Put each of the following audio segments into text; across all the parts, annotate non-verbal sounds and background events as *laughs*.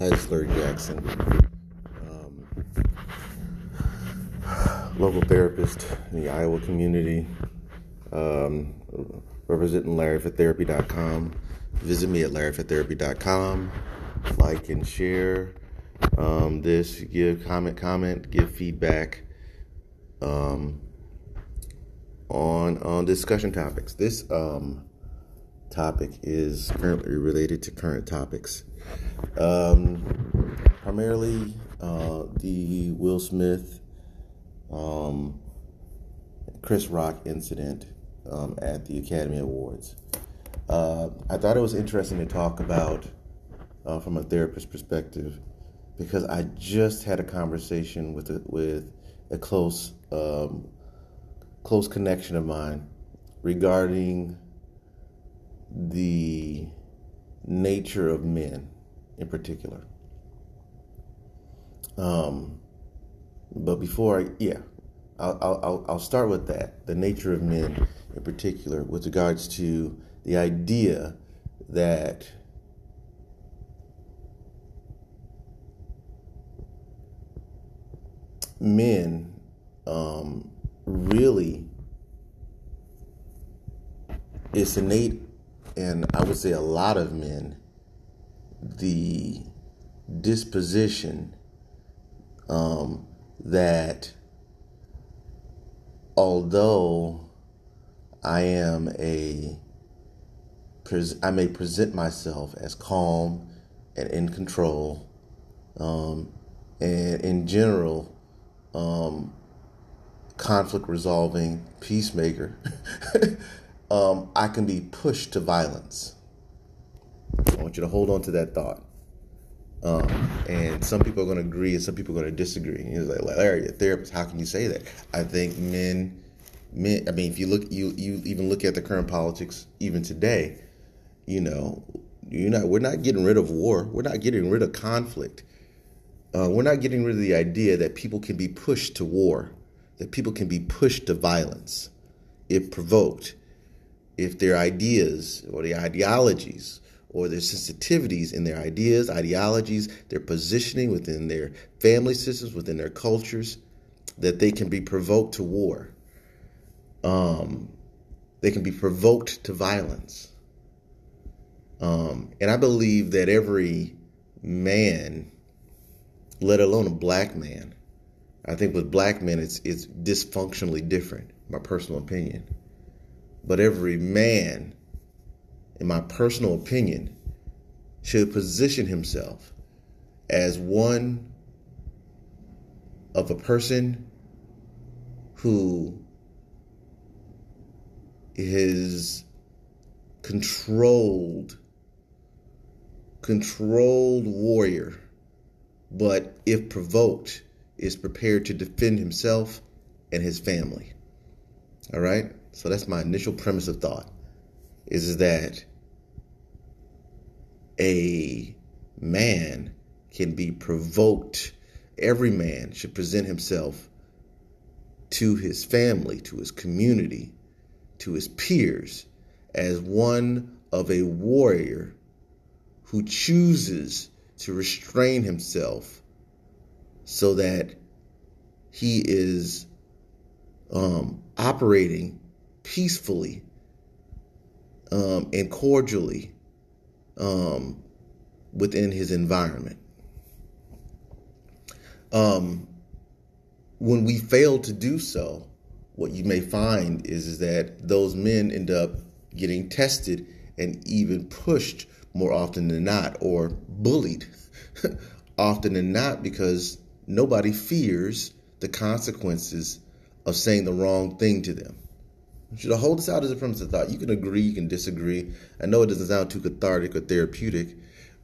Larry Jackson, um, local therapist in the Iowa community, um, representing LarryForTherapy.com. Visit me at LarryForTherapy.com. Like and share um, this. Give comment, comment, give feedback um, on on discussion topics. This um, topic is currently related to current topics. Um, primarily uh, the Will Smith, um, Chris Rock incident um, at the Academy Awards. Uh, I thought it was interesting to talk about uh, from a therapist perspective because I just had a conversation with a, with a close um, close connection of mine regarding the nature of men in particular. Um, but before I, yeah, I'll, I'll, I'll start with that the nature of men in particular, with regards to the idea that men um, really it's innate, and I would say a lot of men the disposition um, that although I am a I may present myself as calm and in control, um, and in general, um, conflict resolving peacemaker. *laughs* um, I can be pushed to violence. I want you to hold on to that thought. Um, and some people are going to agree and some people are going to disagree. And you're like, Larry, a therapist, how can you say that? I think men, men. I mean, if you look, you you even look at the current politics, even today, you know, you're not. We're not getting rid of war. We're not getting rid of conflict. Uh, we're not getting rid of the idea that people can be pushed to war, that people can be pushed to violence, if provoked, if their ideas or the ideologies or their sensitivities in their ideas, ideologies, their positioning within their family systems, within their cultures, that they can be provoked to war. Um, they can be provoked to violence. Um, and I believe that every man, let alone a black man, I think with black men it's it's dysfunctionally different, my personal opinion. But every man in my personal opinion, should position himself as one of a person who is controlled controlled warrior but if provoked is prepared to defend himself and his family. All right? So that's my initial premise of thought is that a man can be provoked. Every man should present himself to his family, to his community, to his peers as one of a warrior who chooses to restrain himself so that he is um, operating peacefully um, and cordially um, within his environment. Um, when we fail to do so, what you may find is, is that those men end up getting tested and even pushed more often than not, or bullied *laughs* often than not, because nobody fears the consequences of saying the wrong thing to them. Should I hold this out as a premise of thought? You can agree, you can disagree. I know it doesn't sound too cathartic or therapeutic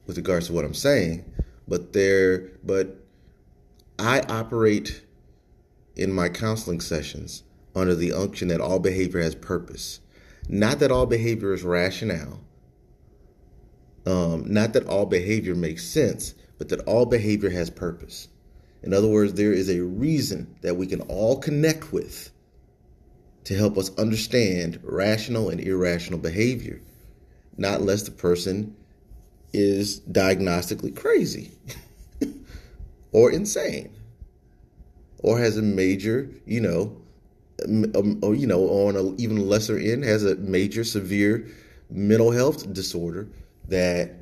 with regards to what I'm saying, but there, but I operate in my counseling sessions under the unction that all behavior has purpose. Not that all behavior is rationale. Um, not that all behavior makes sense, but that all behavior has purpose. In other words, there is a reason that we can all connect with to help us understand rational and irrational behavior, not unless the person is diagnostically crazy *laughs* or insane or has a major, you know, um, or you know, on an even lesser end, has a major severe mental health disorder that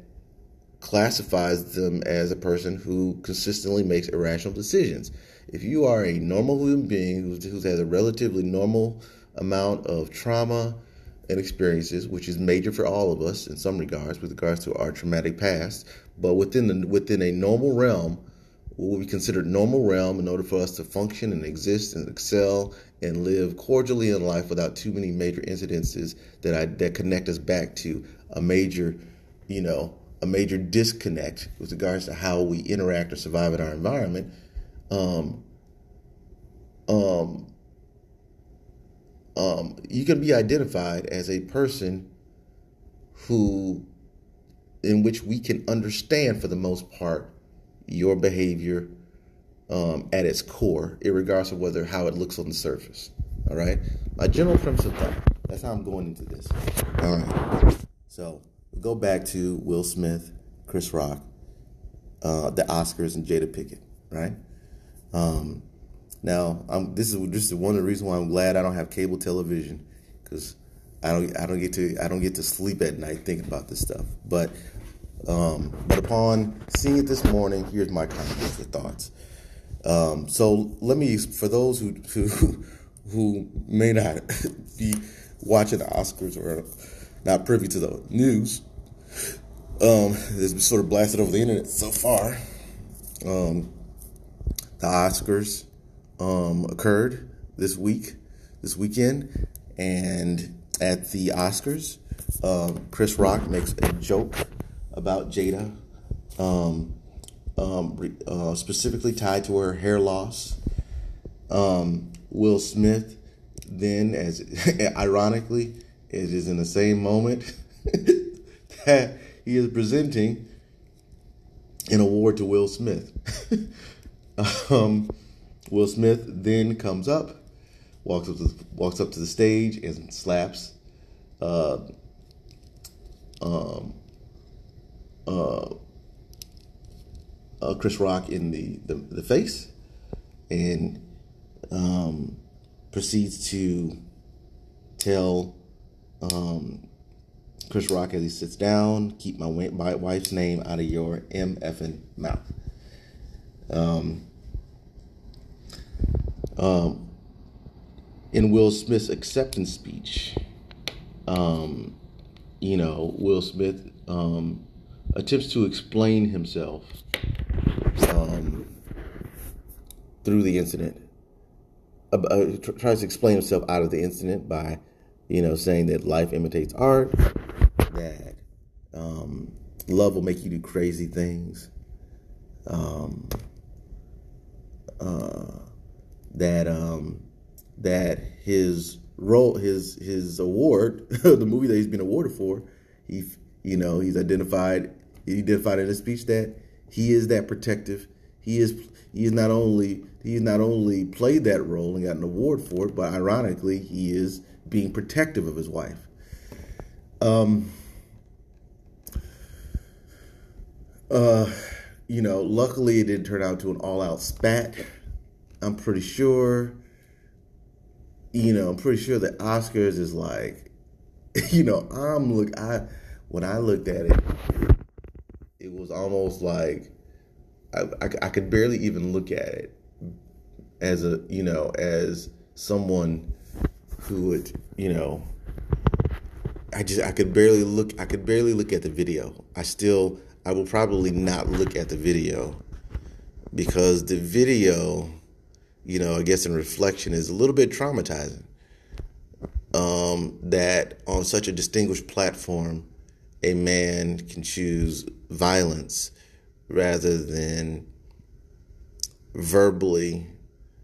classifies them as a person who consistently makes irrational decisions. If you are a normal human being who's had a relatively normal amount of trauma and experiences, which is major for all of us in some regards, with regards to our traumatic past, but within the within a normal realm, what would be considered normal realm in order for us to function and exist and excel and live cordially in life without too many major incidences that I that connect us back to a major, you know, a major disconnect with regards to how we interact or survive in our environment. Um, um, um, you can be identified as a person who, in which we can understand for the most part your behavior um, at its core, regardless of whether how it looks on the surface. All right, my general premise of thought. That's how I'm going into this. All right, so go back to Will Smith, Chris Rock, uh, the Oscars, and Jada Pinkett. Right. Um, now, I'm, this is just one of the reasons why I'm glad I don't have cable television because I don't I don't get to I don't get to sleep at night thinking about this stuff. But um, but upon seeing it this morning, here's my comments or thoughts. Um, so let me for those who *laughs* who who may not *laughs* be watching the Oscars or not privy to the news. Um, it's been sort of blasted over the internet so far. Um, the Oscars um, occurred this week, this weekend, and at the Oscars, um, Chris Rock makes a joke about Jada, um, um, uh, specifically tied to her hair loss. Um, Will Smith, then, as *laughs* ironically, it is in the same moment *laughs* that he is presenting an award to Will Smith. *laughs* um, Will Smith then comes up, walks up to the, walks up to the stage and slaps uh, um, uh, uh, Chris Rock in the, the, the face and um, proceeds to tell um, Chris Rock as he sits down, keep my, my wife's name out of your MFN mouth. Um, um, in Will Smith's acceptance speech, um, you know, Will Smith um, attempts to explain himself um, through the incident. Uh, tries to explain himself out of the incident by, you know, saying that life imitates art, that um, love will make you do crazy things. Um, uh, that um, that his role, his his award, *laughs* the movie that he's been awarded for, he you know he's identified he identified in his speech that he is that protective. He is he is not only he not only played that role and got an award for it, but ironically he is being protective of his wife. Um. Uh, you know, luckily it didn't turn out to an all-out spat. I'm pretty sure, you know, I'm pretty sure that Oscars is like, *laughs* you know, I'm look I when I looked at it, it was almost like I, I, I could barely even look at it as a you know as someone who would you know I just I could barely look I could barely look at the video. I still I will probably not look at the video because the video you know, I guess in reflection is a little bit traumatizing. Um, that on such a distinguished platform, a man can choose violence rather than verbally.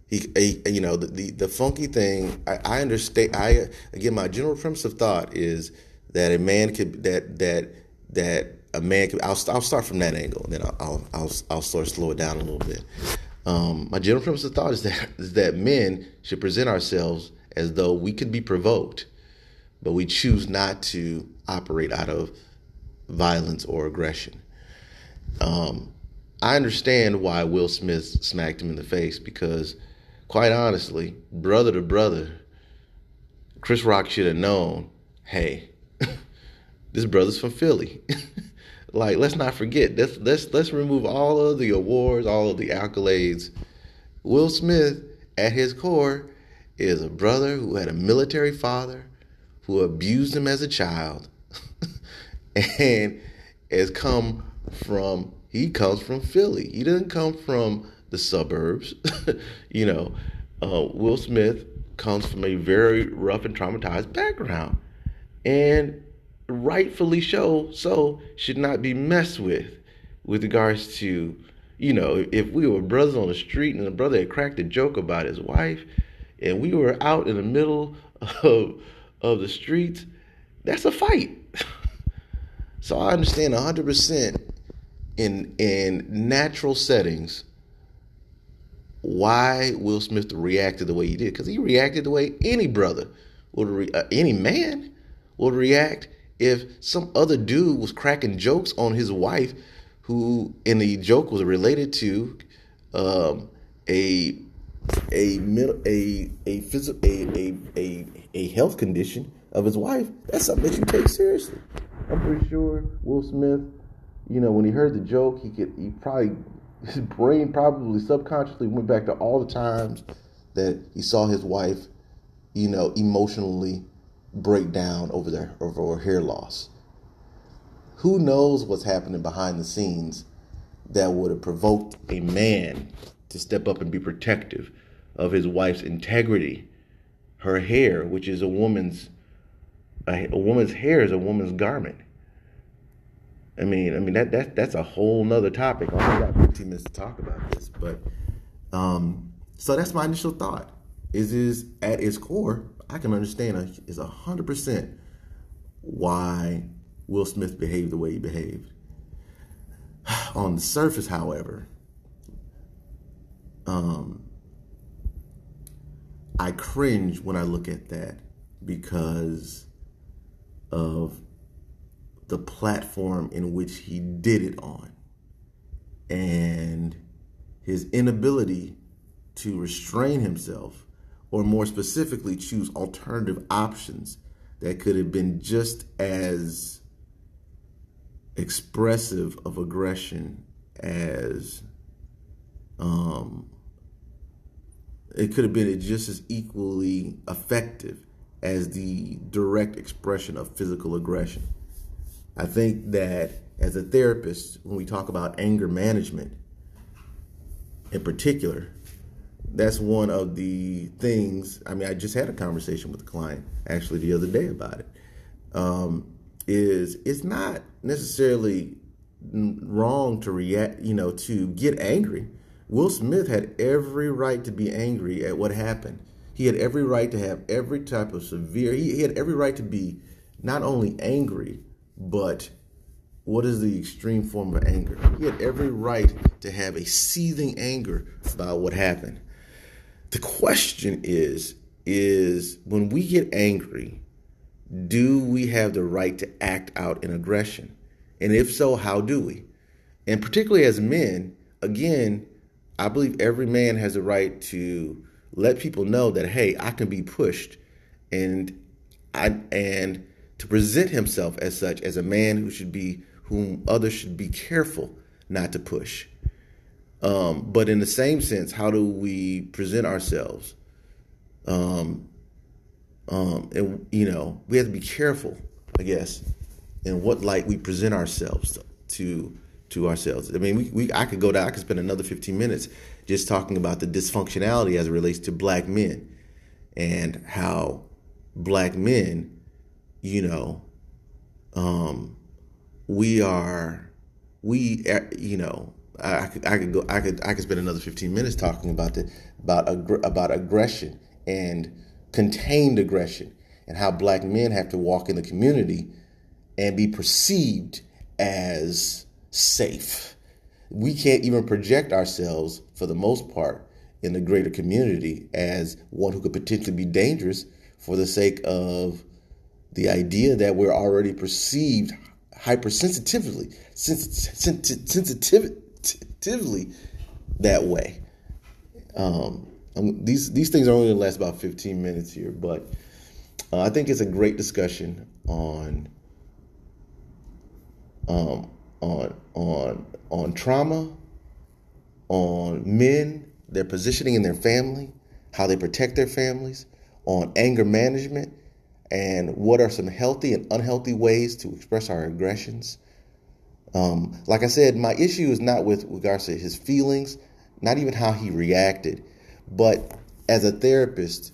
He, a, you know, the, the, the funky thing. I, I understand. I again, my general premise of thought is that a man could that that that a man could. I'll I'll start from that angle, and then I'll I'll I'll, I'll sort of slow it down a little bit. Um, my general premise of thought is that is that men should present ourselves as though we could be provoked, but we choose not to operate out of violence or aggression. Um, I understand why Will Smith smacked him in the face because, quite honestly, brother to brother, Chris Rock should have known hey, *laughs* this brother's from Philly. *laughs* like, let's not forget. Let's let's let's remove all of the awards, all of the accolades. Will Smith, at his core, is a brother who had a military father who abused him as a child *laughs* and has come from he comes from Philly. He doesn't come from the suburbs. *laughs* you know, uh, Will Smith comes from a very rough and traumatized background and rightfully so, so should not be messed with with regards to, you know, if we were brothers on the street and a brother had cracked a joke about his wife and we were out in the middle of of the streets, that's a fight. *laughs* so I understand 100% in in natural settings why Will Smith reacted the way he did because he reacted the way any brother would re- uh, any man would react if some other dude was cracking jokes on his wife, who in the joke was related to um, a a a a, phys- a a a a health condition of his wife. That's something that you take seriously. I'm pretty sure Will Smith, you know, when he heard the joke, he could he probably his brain probably subconsciously went back to all the times that he saw his wife, you know, emotionally break down over their over hair loss. Who knows what's happening behind the scenes that would have provoked a man to step up and be protective of his wife's integrity, her hair, which is a woman's a, a woman's hair is a woman's garment. I mean, I mean that that that's a whole nother topic. I only got 15 minutes to talk about this, but um, so that's my initial thought. Is is at its core I can understand is hundred percent why Will Smith behaved the way he behaved. *sighs* On the surface, however, um, I cringe when I look at that because of the platform in which he did it on and his inability to restrain himself or more specifically, choose alternative options that could have been just as expressive of aggression as um, it could have been just as equally effective as the direct expression of physical aggression. I think that as a therapist, when we talk about anger management in particular, that's one of the things. I mean, I just had a conversation with a client actually the other day about it. Um, is it's not necessarily wrong to react, you know, to get angry. Will Smith had every right to be angry at what happened. He had every right to have every type of severe. He, he had every right to be not only angry, but what is the extreme form of anger? He had every right to have a seething anger about what happened. The question is is when we get angry, do we have the right to act out in aggression? And if so, how do we? And particularly as men, again, I believe every man has a right to let people know that hey, I can be pushed and I and to present himself as such as a man who should be whom others should be careful not to push. Um, but in the same sense, how do we present ourselves? Um, um, and you know, we have to be careful, I guess, in what light we present ourselves to to ourselves. I mean, we, we I could go down, I could spend another 15 minutes just talking about the dysfunctionality as it relates to black men and how black men, you know, um, we are, we, you know, I, could I could go I could I could spend another 15 minutes talking about the about about aggression and contained aggression and how black men have to walk in the community and be perceived as safe. We can't even project ourselves for the most part in the greater community as one who could potentially be dangerous for the sake of the idea that we're already perceived hypersensitively, sensitively that way. Um, these these things are only going to last about 15 minutes here, but uh, I think it's a great discussion on um, on on on trauma, on men, their positioning in their family, how they protect their families, on anger management, and what are some healthy and unhealthy ways to express our aggressions. Um, like I said, my issue is not with regards to his feelings, not even how he reacted, but as a therapist,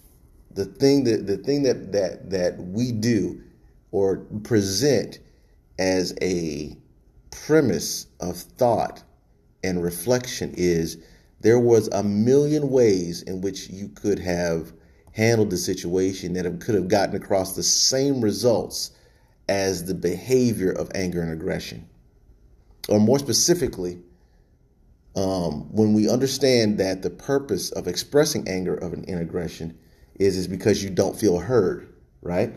the thing that the thing that that that we do or present as a premise of thought and reflection is there was a million ways in which you could have handled the situation that could have gotten across the same results as the behavior of anger and aggression. Or more specifically, um, when we understand that the purpose of expressing anger of an, aggression is is because you don't feel heard, right?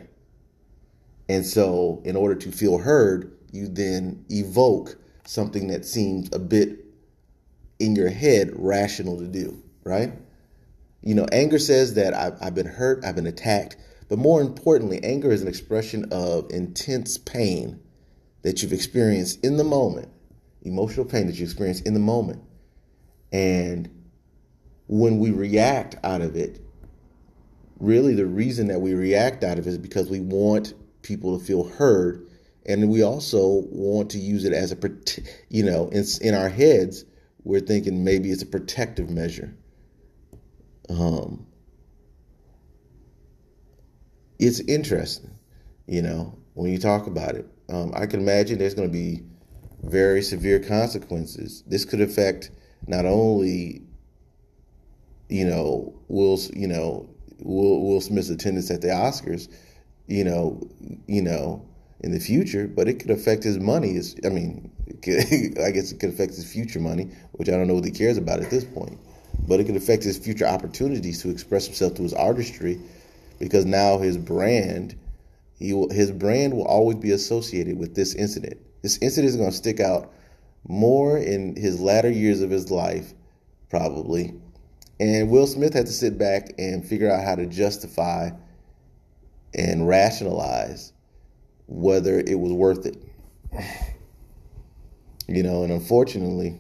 And so, in order to feel heard, you then evoke something that seems a bit in your head rational to do, right? You know, anger says that I've, I've been hurt, I've been attacked, but more importantly, anger is an expression of intense pain that you've experienced in the moment, emotional pain that you experience in the moment. And when we react out of it, really the reason that we react out of it is because we want people to feel heard and we also want to use it as a you know in, in our heads we're thinking maybe it's a protective measure um, it's interesting you know when you talk about it um, i can imagine there's going to be very severe consequences this could affect not only you know will's you know will will smith's attendance at the oscars you know you know in the future, but it could affect his money. I mean, could, *laughs* I guess it could affect his future money, which I don't know what he cares about at this point. But it could affect his future opportunities to express himself through his artistry, because now his brand, he will, his brand will always be associated with this incident. This incident is going to stick out more in his latter years of his life, probably. And Will Smith had to sit back and figure out how to justify and rationalize whether it was worth it. *sighs* You know, and unfortunately,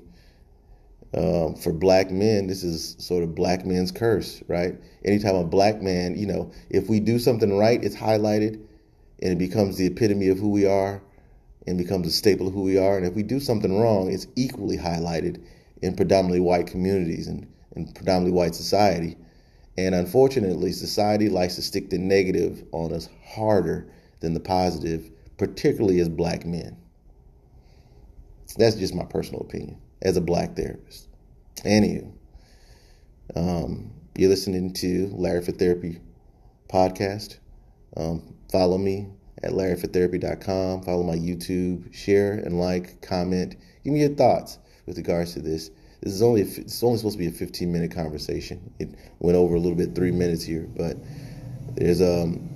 um, for black men, this is sort of black men's curse, right? Anytime a black man, you know, if we do something right, it's highlighted and it becomes the epitome of who we are and becomes a staple of who we are. And if we do something wrong, it's equally highlighted in predominantly white communities and, and predominantly white society. And unfortunately, society likes to stick the negative on us harder than the positive, particularly as black men. That's just my personal opinion as a black therapist. Anywho, um, you're listening to Larry for Therapy podcast. Um, follow me at larryfortherapy.com. Follow my YouTube. Share and like, comment. Give me your thoughts with regards to this. This is only it's only supposed to be a 15 minute conversation. It went over a little bit, three minutes here, but there's um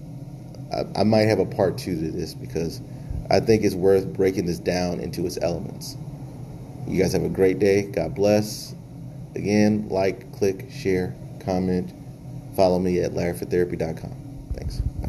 I, I might have a part two to this because I think it's worth breaking this down into its elements. You guys have a great day. God bless. Again, like, click, share, comment. Follow me at larryfortherapy.com. Thanks. Bye.